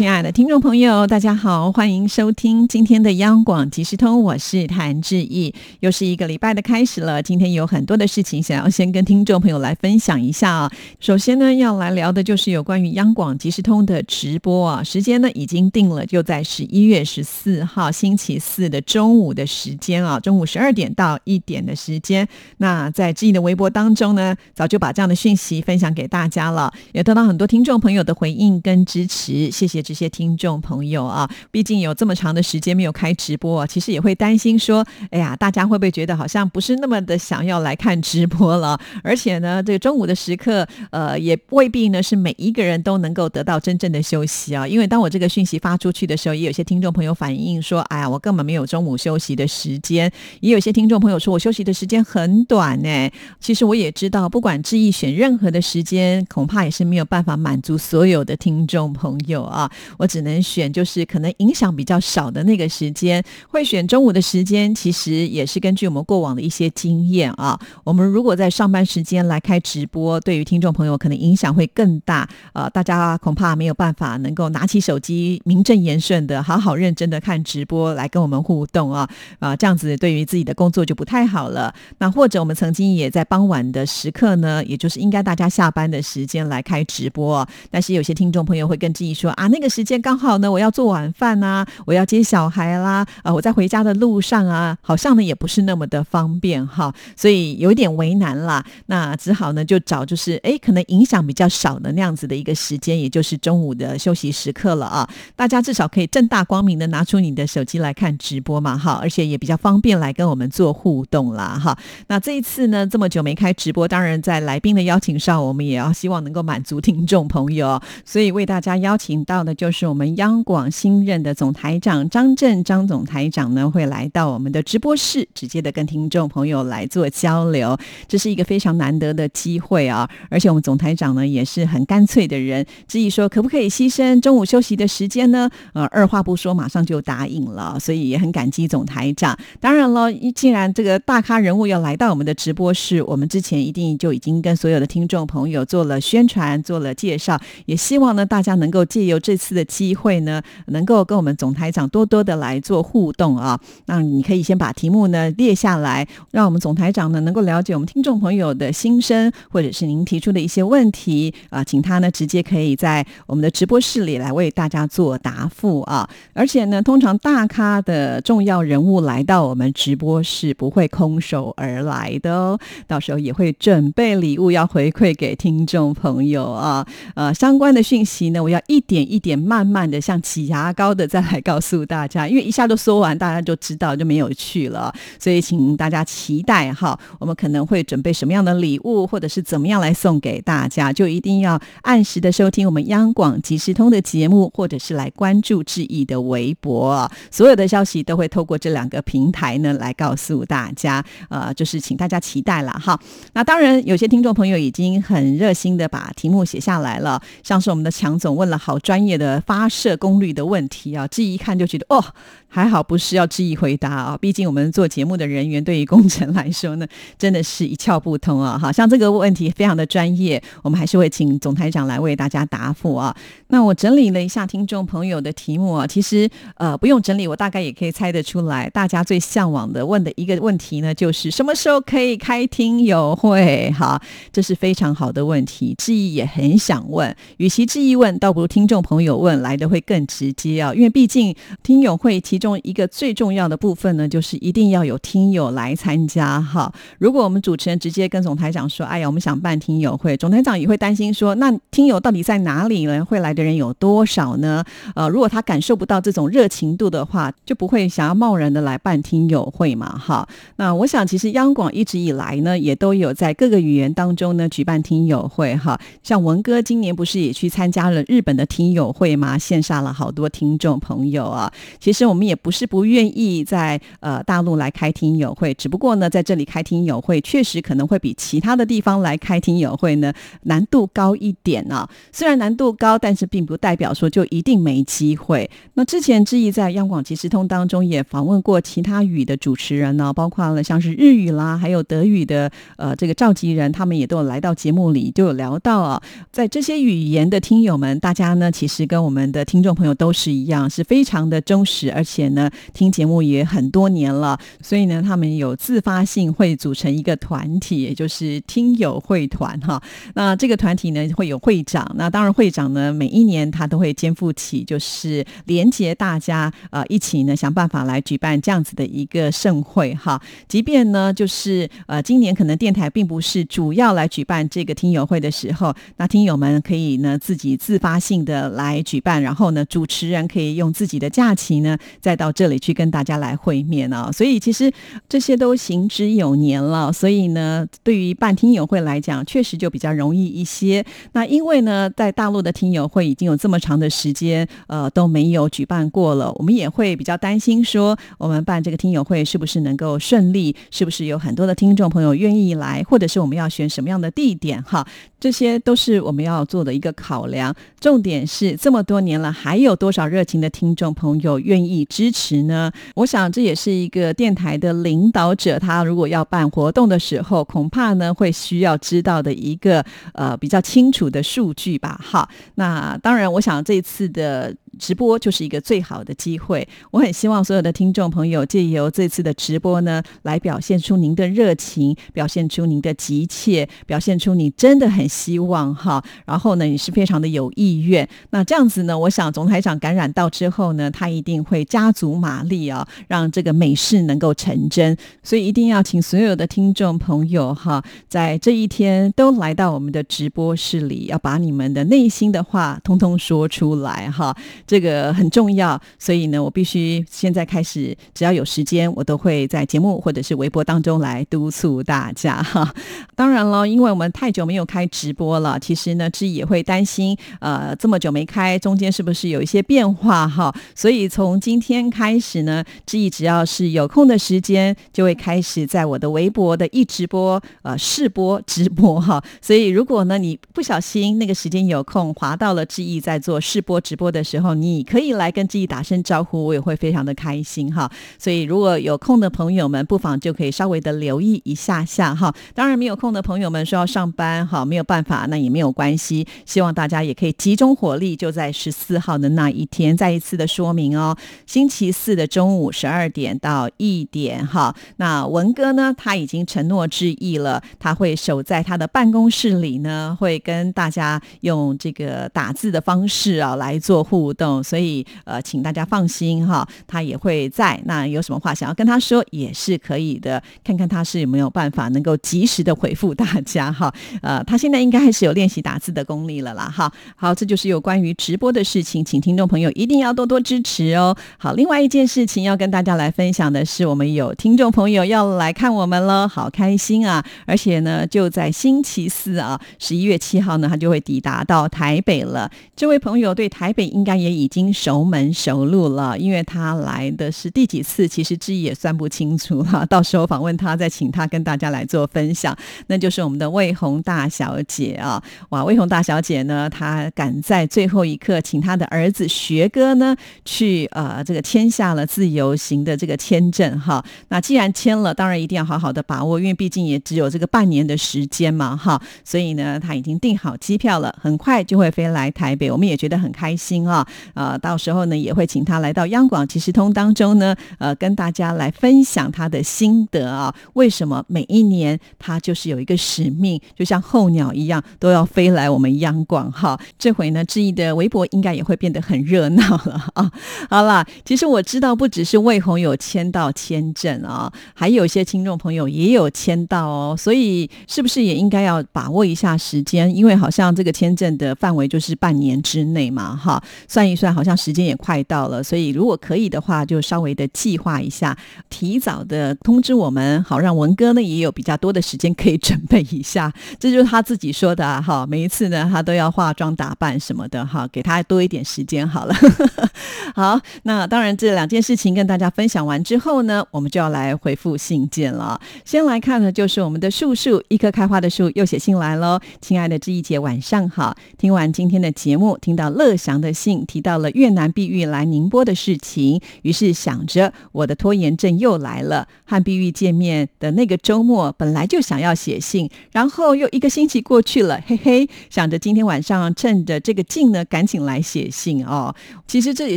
亲爱的听众朋友，大家好，欢迎收听今天的央广即时通，我是谭志毅。又是一个礼拜的开始了，今天有很多的事情想要先跟听众朋友来分享一下啊。首先呢，要来聊的就是有关于央广即时通的直播啊，时间呢已经定了，就在十一月十四号星期四的中午的时间啊，中午十二点到一点的时间。那在志毅的微博当中呢，早就把这样的讯息分享给大家了，也得到很多听众朋友的回应跟支持，谢谢。这些听众朋友啊，毕竟有这么长的时间没有开直播，其实也会担心说，哎呀，大家会不会觉得好像不是那么的想要来看直播了？而且呢，这个中午的时刻，呃，也未必呢是每一个人都能够得到真正的休息啊。因为当我这个讯息发出去的时候，也有些听众朋友反映说，哎呀，我根本没有中午休息的时间。也有些听众朋友说我休息的时间很短呢。其实我也知道，不管志毅选任何的时间，恐怕也是没有办法满足所有的听众朋友啊。我只能选就是可能影响比较少的那个时间，会选中午的时间，其实也是根据我们过往的一些经验啊。我们如果在上班时间来开直播，对于听众朋友可能影响会更大呃，大家恐怕没有办法能够拿起手机名正言顺的好好认真的看直播来跟我们互动啊啊，这样子对于自己的工作就不太好了。那或者我们曾经也在傍晚的时刻呢，也就是应该大家下班的时间来开直播，但是有些听众朋友会跟自己说啊那个。时间刚好呢，我要做晚饭呐，我要接小孩啦，啊，我在回家的路上啊，好像呢也不是那么的方便哈，所以有点为难啦。那只好呢就找就是哎，可能影响比较少的那样子的一个时间，也就是中午的休息时刻了啊。大家至少可以正大光明的拿出你的手机来看直播嘛哈，而且也比较方便来跟我们做互动啦哈。那这一次呢，这么久没开直播，当然在来宾的邀请上，我们也要希望能够满足听众朋友，所以为大家邀请到的。就是我们央广新任的总台长张震张总台长呢，会来到我们的直播室，直接的跟听众朋友来做交流，这是一个非常难得的机会啊！而且我们总台长呢也是很干脆的人，质疑说可不可以牺牲中午休息的时间呢？呃，二话不说，马上就答应了，所以也很感激总台长。当然了，既然这个大咖人物要来到我们的直播室，我们之前一定就已经跟所有的听众朋友做了宣传，做了介绍，也希望呢大家能够借由这次。的机会呢，能够跟我们总台长多多的来做互动啊。那你可以先把题目呢列下来，让我们总台长呢能够了解我们听众朋友的心声，或者是您提出的一些问题啊，请他呢直接可以在我们的直播室里来为大家做答复啊。而且呢，通常大咖的重要人物来到我们直播室，不会空手而来的哦，到时候也会准备礼物要回馈给听众朋友啊。呃，相关的讯息呢，我要一点一点。也慢慢的，像挤牙膏的再来告诉大家，因为一下都说完，大家就知道就没有去了。所以，请大家期待哈，我们可能会准备什么样的礼物，或者是怎么样来送给大家，就一定要按时的收听我们央广即时通的节目，或者是来关注志毅的微博，所有的消息都会透过这两个平台呢来告诉大家。呃，就是请大家期待了哈。那当然，有些听众朋友已经很热心的把题目写下来了，像是我们的强总问了好专业的。发射功率的问题啊，这一看就觉得哦，还好不是要质疑回答啊。毕竟我们做节目的人员对于工程来说呢，真的是一窍不通啊。好像这个问题非常的专业，我们还是会请总台长来为大家答复啊。那我整理了一下听众朋友的题目啊，其实呃不用整理，我大概也可以猜得出来，大家最向往的问的一个问题呢，就是什么时候可以开听友会？哈，这是非常好的问题，质疑也很想问，与其质疑问，倒不如听众朋友。问来的会更直接啊，因为毕竟听友会其中一个最重要的部分呢，就是一定要有听友来参加哈。如果我们主持人直接跟总台长说：“哎呀，我们想办听友会”，总台长也会担心说：“那听友到底在哪里呢？会来的人有多少呢？”呃，如果他感受不到这种热情度的话，就不会想要贸然的来办听友会嘛哈。那我想，其实央广一直以来呢，也都有在各个语言当中呢举办听友会哈。像文哥今年不是也去参加了日本的听友会？吗，线下了好多听众朋友啊！其实我们也不是不愿意在呃大陆来开听友会，只不过呢，在这里开听友会确实可能会比其他的地方来开听友会呢难度高一点啊。虽然难度高，但是并不代表说就一定没机会。那之前志毅在央广即时通当中也访问过其他语的主持人呢，包括了像是日语啦，还有德语的呃这个召集人，他们也都有来到节目里，就有聊到啊，在这些语言的听友们，大家呢其实跟我们的听众朋友都是一样，是非常的忠实，而且呢听节目也很多年了，所以呢他们有自发性会组成一个团体，也就是听友会团哈。那这个团体呢会有会长，那当然会长呢每一年他都会肩负起就是连接大家呃一起呢想办法来举办这样子的一个盛会哈。即便呢就是呃今年可能电台并不是主要来举办这个听友会的时候，那听友们可以呢自己自发性的来举办，然后呢主持人可以用自己的假期呢再到这里去跟大家来会面啊。所以其实这些都行之有年了，所以呢对于办听友会来讲，确实就比较容易一些。那因为呢在大陆的听友会已经有这么长的时间，呃都没有举办过了，我们也会比较担心说我们办这个听友会是不是能够顺利，是不是有很多的听众朋友愿意来，或者是我们要选什么样的地点哈，这些都是我们要做的一个考量。重点是这么多年了，还有多少热情的听众朋友愿意支持呢？我想这也是一个电台的领导者，他如果要办活动的时候，恐怕呢会需要知道的一个呃比较清楚的数据吧。哈，那当然，我想这次的。直播就是一个最好的机会，我很希望所有的听众朋友借由这次的直播呢，来表现出您的热情，表现出您的急切，表现出你真的很希望哈。然后呢，你是非常的有意愿。那这样子呢，我想总台长感染到之后呢，他一定会加足马力啊，让这个美事能够成真。所以一定要请所有的听众朋友哈，在这一天都来到我们的直播室里，要把你们的内心的话通通说出来哈。这个很重要，所以呢，我必须现在开始，只要有时间，我都会在节目或者是微博当中来督促大家 哈。当然了，因为我们太久没有开直播了，其实呢，志毅也会担心，呃，这么久没开，中间是不是有一些变化哈？所以从今天开始呢，志毅只要是有空的时间，就会开始在我的微博的一直播呃试播直播哈。所以如果呢你不小心那个时间有空滑到了志毅在做试播直播的时候，你可以来跟自己打声招呼，我也会非常的开心哈。所以如果有空的朋友们，不妨就可以稍微的留意一下下哈。当然没有空的朋友们说要上班哈，没有办法，那也没有关系。希望大家也可以集中火力，就在十四号的那一天，再一次的说明哦。星期四的中午十二点到一点哈。那文哥呢，他已经承诺致意了，他会守在他的办公室里呢，会跟大家用这个打字的方式啊来做互动。所以呃，请大家放心哈，他也会在。那有什么话想要跟他说，也是可以的。看看他是有没有办法能够及时的回复大家哈。呃，他现在应该还是有练习打字的功力了啦哈。好，这就是有关于直播的事情，请听众朋友一定要多多支持哦。好，另外一件事情要跟大家来分享的是，我们有听众朋友要来看我们了，好开心啊！而且呢，就在星期四啊，十一月七号呢，他就会抵达到台北了。这位朋友对台北应该也。已经熟门熟路了，因为他来的是第几次，其实志毅也算不清楚了。到时候访问他，再请他跟大家来做分享。那就是我们的魏红大小姐啊，哇，魏红大小姐呢，她赶在最后一刻，请她的儿子学哥呢去呃这个签下了自由行的这个签证哈。那既然签了，当然一定要好好的把握，因为毕竟也只有这个半年的时间嘛哈。所以呢，他已经订好机票了，很快就会飞来台北，我们也觉得很开心啊。呃，到时候呢，也会请他来到央广即时通当中呢，呃，跟大家来分享他的心得啊。为什么每一年他就是有一个使命，就像候鸟一样，都要飞来我们央广哈？这回呢，志毅的微博应该也会变得很热闹了啊。好啦，其实我知道，不只是魏红有签到签证啊，还有一些听众朋友也有签到哦。所以是不是也应该要把握一下时间？因为好像这个签证的范围就是半年之内嘛，哈，算。预算，好像时间也快到了，所以如果可以的话，就稍微的计划一下，提早的通知我们，好让文哥呢也有比较多的时间可以准备一下。这就是他自己说的哈，每一次呢他都要化妆打扮什么的哈，给他多一点时间好了。好，那当然这两件事情跟大家分享完之后呢，我们就要来回复信件了。先来看的就是我们的树树，一棵开花的树又写信来喽。亲爱的志毅姐，晚上好，听完今天的节目，听到乐祥的信，到了越南碧玉来宁波的事情，于是想着我的拖延症又来了。和碧玉见面的那个周末，本来就想要写信，然后又一个星期过去了，嘿嘿，想着今天晚上趁着这个劲呢，赶紧来写信哦。其实这也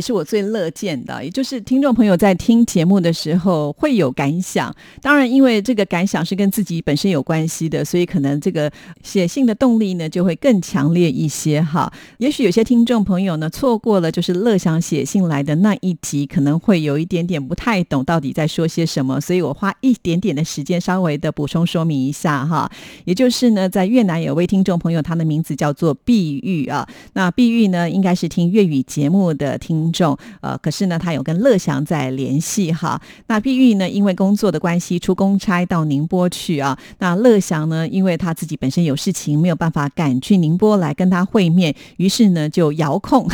是我最乐见的，也就是听众朋友在听节目的时候会有感想。当然，因为这个感想是跟自己本身有关系的，所以可能这个写信的动力呢就会更强烈一些哈。也许有些听众朋友呢错过过了就是乐祥写信来的那一集，可能会有一点点不太懂到底在说些什么，所以我花一点点的时间稍微的补充说明一下哈。也就是呢，在越南有位听众朋友，他的名字叫做碧玉啊。那碧玉呢，应该是听粤语节目的听众，呃，可是呢，他有跟乐祥在联系哈。那碧玉呢，因为工作的关系出公差到宁波去啊。那乐祥呢，因为他自己本身有事情，没有办法赶去宁波来跟他会面，于是呢，就遥控，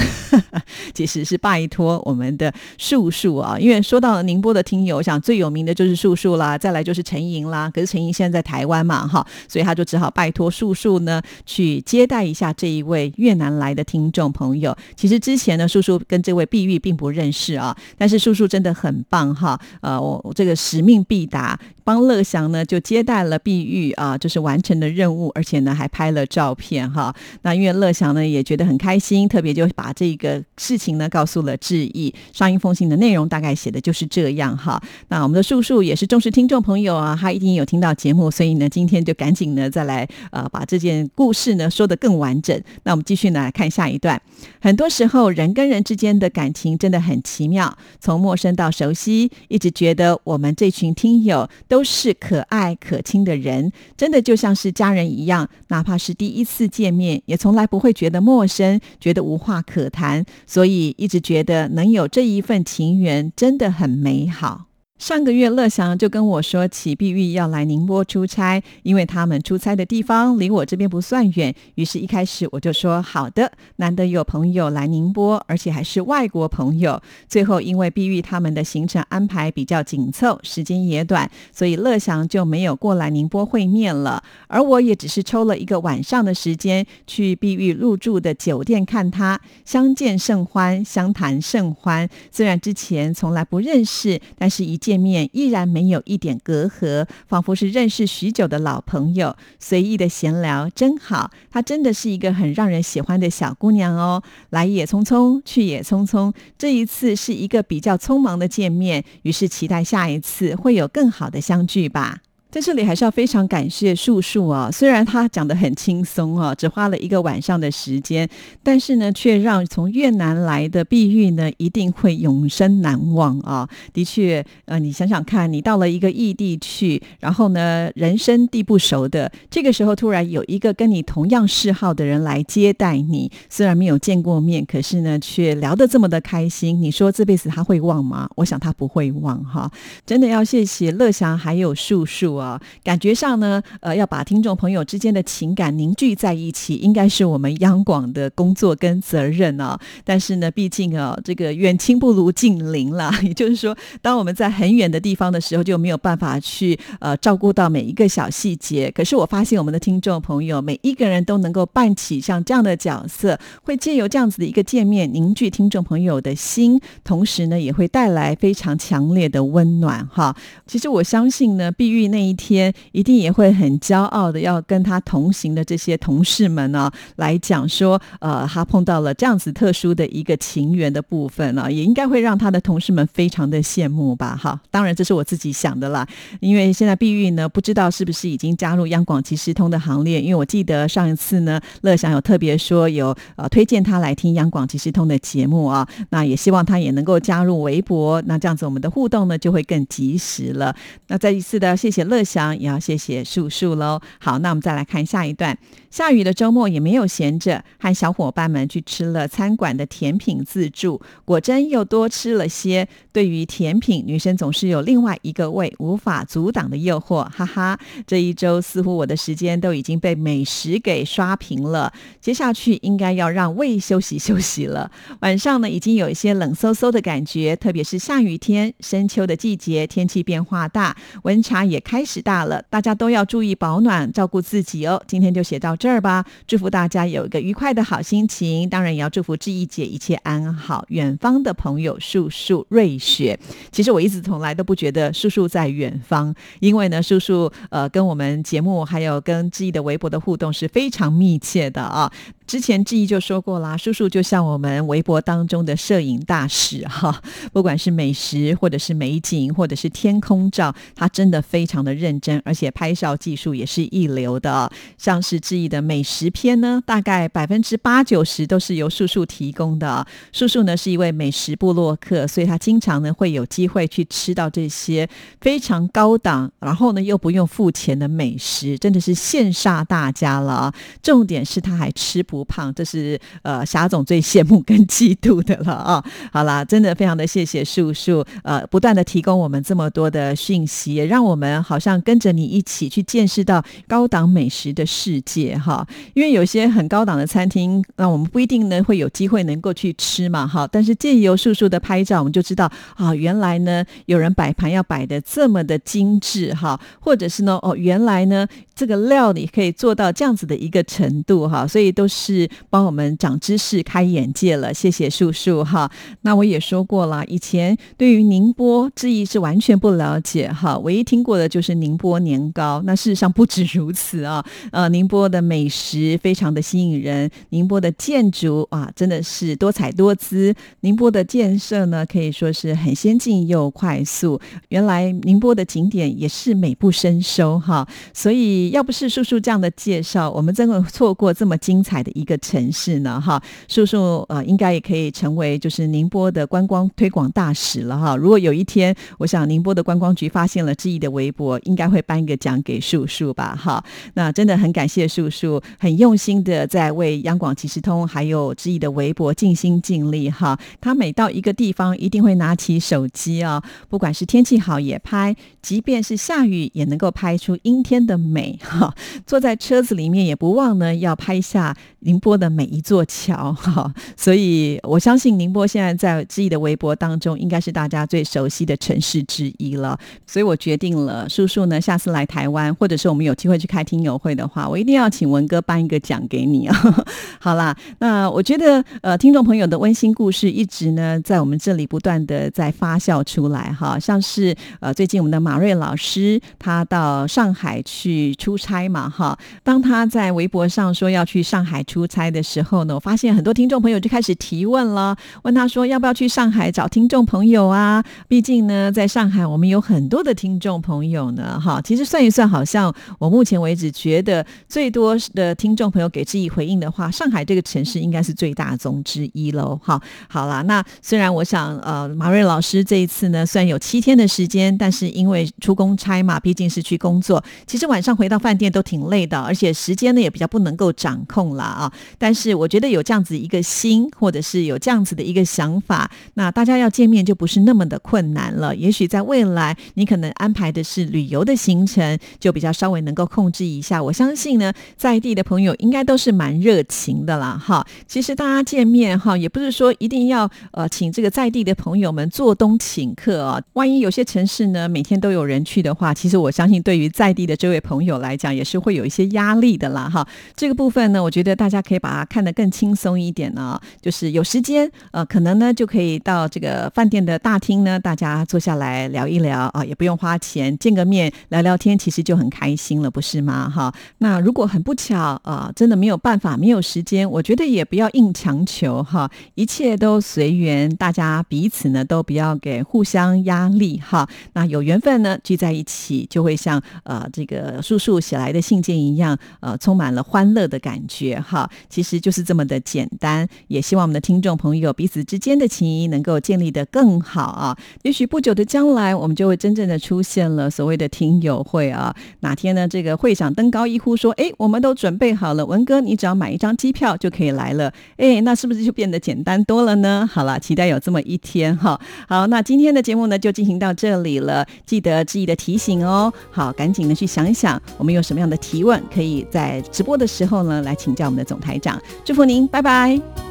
其实是拜托我们的树树啊。因为说到宁波的听友，我想最有名的就是树树啦，再来就是陈莹啦。可是陈莹现在在台湾嘛，哈，所以他就只好拜托树树呢去接待一下这一位越南来的听众朋友。其实之前呢，树树跟这位碧玉并不认识啊，但是树树真的很棒哈。呃，我这个使命必达。帮乐祥呢就接待了碧玉啊，就是完成的任务，而且呢还拍了照片哈。那因为乐祥呢也觉得很开心，特别就把这个事情呢告诉了志毅。上一封信的内容大概写的就是这样哈。那我们的叔叔也是重视听众朋友啊，他一定有听到节目，所以呢今天就赶紧呢再来呃把这件故事呢说得更完整。那我们继续呢来看下一段。很多时候人跟人之间的感情真的很奇妙，从陌生到熟悉，一直觉得我们这群听友。都是可爱可亲的人，真的就像是家人一样，哪怕是第一次见面，也从来不会觉得陌生，觉得无话可谈，所以一直觉得能有这一份情缘，真的很美好。上个月，乐祥就跟我说起碧玉要来宁波出差，因为他们出差的地方离我这边不算远，于是一开始我就说好的，难得有朋友来宁波，而且还是外国朋友。最后因为碧玉他们的行程安排比较紧凑，时间也短，所以乐祥就没有过来宁波会面了。而我也只是抽了一个晚上的时间去碧玉入住的酒店看他，相见甚欢，相谈甚欢。虽然之前从来不认识，但是一见。见面依然没有一点隔阂，仿佛是认识许久的老朋友。随意的闲聊真好，她真的是一个很让人喜欢的小姑娘哦。来也匆匆，去也匆匆，这一次是一个比较匆忙的见面，于是期待下一次会有更好的相聚吧。在这里还是要非常感谢树树啊，虽然他讲的很轻松啊，只花了一个晚上的时间，但是呢，却让从越南来的碧玉呢一定会永生难忘啊。的确，呃，你想想看，你到了一个异地去，然后呢，人生地不熟的，这个时候突然有一个跟你同样嗜好的人来接待你，虽然没有见过面，可是呢，却聊得这么的开心。你说这辈子他会忘吗？我想他不会忘哈。真的要谢谢乐祥还有树树。啊，感觉上呢，呃，要把听众朋友之间的情感凝聚在一起，应该是我们央广的工作跟责任啊。但是呢，毕竟啊，这个远亲不如近邻啦。也 就是说，当我们在很远的地方的时候，就没有办法去呃照顾到每一个小细节。可是我发现我们的听众朋友每一个人都能够扮起像这样的角色，会借由这样子的一个见面凝聚听众朋友的心，同时呢，也会带来非常强烈的温暖哈。其实我相信呢，碧玉那。一天一定也会很骄傲的，要跟他同行的这些同事们呢，来讲说，呃，他碰到了这样子特殊的一个情缘的部分啊，也应该会让他的同事们非常的羡慕吧？哈，当然这是我自己想的啦，因为现在碧玉呢，不知道是不是已经加入央广即时通的行列，因为我记得上一次呢，乐享有特别说有呃推荐他来听央广即时通的节目啊，那也希望他也能够加入微博，那这样子我们的互动呢就会更及时了。那再一次的谢谢乐。祥，也要谢谢树树喽。好，那我们再来看下一段。下雨的周末也没有闲着，和小伙伴们去吃了餐馆的甜品自助，果真又多吃了些。对于甜品，女生总是有另外一个胃无法阻挡的诱惑，哈哈。这一周似乎我的时间都已经被美食给刷屏了，接下去应该要让胃休息休息了。晚上呢，已经有一些冷飕飕的感觉，特别是下雨天，深秋的季节，天气变化大，温差也开始大了，大家都要注意保暖，照顾自己哦。今天就写到。这儿吧，祝福大家有一个愉快的好心情，当然也要祝福志毅姐一切安好。远方的朋友，叔叔瑞雪，其实我一直从来都不觉得叔叔在远方，因为呢，叔叔呃跟我们节目还有跟志毅的微博的互动是非常密切的啊。之前志毅就说过啦，叔叔就像我们微博当中的摄影大使哈，不管是美食或者是美景或者是天空照，他真的非常的认真，而且拍照技术也是一流的。像是志毅的美食篇呢，大概百分之八九十都是由叔叔提供的。叔叔呢是一位美食部落客，所以他经常呢会有机会去吃到这些非常高档，然后呢又不用付钱的美食，真的是羡煞大家了。重点是他还吃。不胖，这是呃霞总最羡慕跟嫉妒的了啊！好啦，真的非常的谢谢叔叔，呃，不断的提供我们这么多的讯息，也让我们好像跟着你一起去见识到高档美食的世界哈。因为有些很高档的餐厅，那我们不一定呢会有机会能够去吃嘛哈。但是借由叔叔的拍照，我们就知道啊，原来呢有人摆盘要摆的这么的精致哈，或者是呢哦，原来呢这个料理可以做到这样子的一个程度哈，所以都。是帮我们长知识、开眼界了，谢谢叔叔哈。那我也说过了，以前对于宁波之意是完全不了解哈，唯一听过的就是宁波年糕。那事实上不止如此啊，呃，宁波的美食非常的吸引人，宁波的建筑啊真的是多彩多姿，宁波的建设呢可以说是很先进又快速。原来宁波的景点也是美不胜收哈，所以要不是叔叔这样的介绍，我们真的错过这么精彩的。一个城市呢，哈，叔叔呃，应该也可以成为就是宁波的观光推广大使了哈。如果有一天，我想宁波的观光局发现了志毅的微博，应该会颁一个奖给叔叔吧，哈。那真的很感谢叔叔，很用心的在为央广即时通还有知意的微博尽心尽力哈。他每到一个地方，一定会拿起手机啊，不管是天气好也拍，即便是下雨也能够拍出阴天的美 哈。坐在车子里面也不忘呢要拍下。宁波的每一座桥，哈，所以我相信宁波现在在自己的微博当中，应该是大家最熟悉的城市之一了。所以我决定了，叔叔呢，下次来台湾，或者是我们有机会去开听友会的话，我一定要请文哥颁一个奖给你啊。好啦，那我觉得，呃，听众朋友的温馨故事一直呢在我们这里不断的在发酵出来，哈，像是呃，最近我们的马马瑞老师他到上海去出差嘛，哈，当他在微博上说要去上海。出差的时候呢，我发现很多听众朋友就开始提问了，问他说要不要去上海找听众朋友啊？毕竟呢，在上海我们有很多的听众朋友呢，哈。其实算一算，好像我目前为止觉得最多的听众朋友给质疑回应的话，上海这个城市应该是最大宗之一喽。好，好啦，那虽然我想，呃，马瑞老师这一次呢，虽然有七天的时间，但是因为出公差嘛，毕竟是去工作，其实晚上回到饭店都挺累的，而且时间呢也比较不能够掌控了。啊！但是我觉得有这样子一个心，或者是有这样子的一个想法，那大家要见面就不是那么的困难了。也许在未来，你可能安排的是旅游的行程，就比较稍微能够控制一下。我相信呢，在地的朋友应该都是蛮热情的啦。哈，其实大家见面哈，也不是说一定要呃请这个在地的朋友们做东请客啊。万一有些城市呢，每天都有人去的话，其实我相信对于在地的这位朋友来讲，也是会有一些压力的啦。哈，这个部分呢，我觉得大。大家可以把它看得更轻松一点呢，就是有时间，呃，可能呢就可以到这个饭店的大厅呢，大家坐下来聊一聊啊，也不用花钱，见个面聊聊天，其实就很开心了，不是吗？哈，那如果很不巧啊，真的没有办法，没有时间，我觉得也不要硬强求哈，一切都随缘，大家彼此呢都不要给互相压力哈。那有缘分呢聚在一起，就会像呃这个叔叔写来的信件一样，呃，充满了欢乐的感觉哈。其实就是这么的简单，也希望我们的听众朋友彼此之间的情谊能够建立的更好啊。也许不久的将来，我们就会真正的出现了所谓的听友会啊。哪天呢，这个会长登高一呼说：“哎，我们都准备好了，文哥，你只要买一张机票就可以来了。”哎，那是不是就变得简单多了呢？好了，期待有这么一天哈。好，那今天的节目呢就进行到这里了。记得志毅的提醒哦。好，赶紧的去想一想，我们有什么样的提问，可以在直播的时候呢来请教我们的总台长。祝福您，拜拜。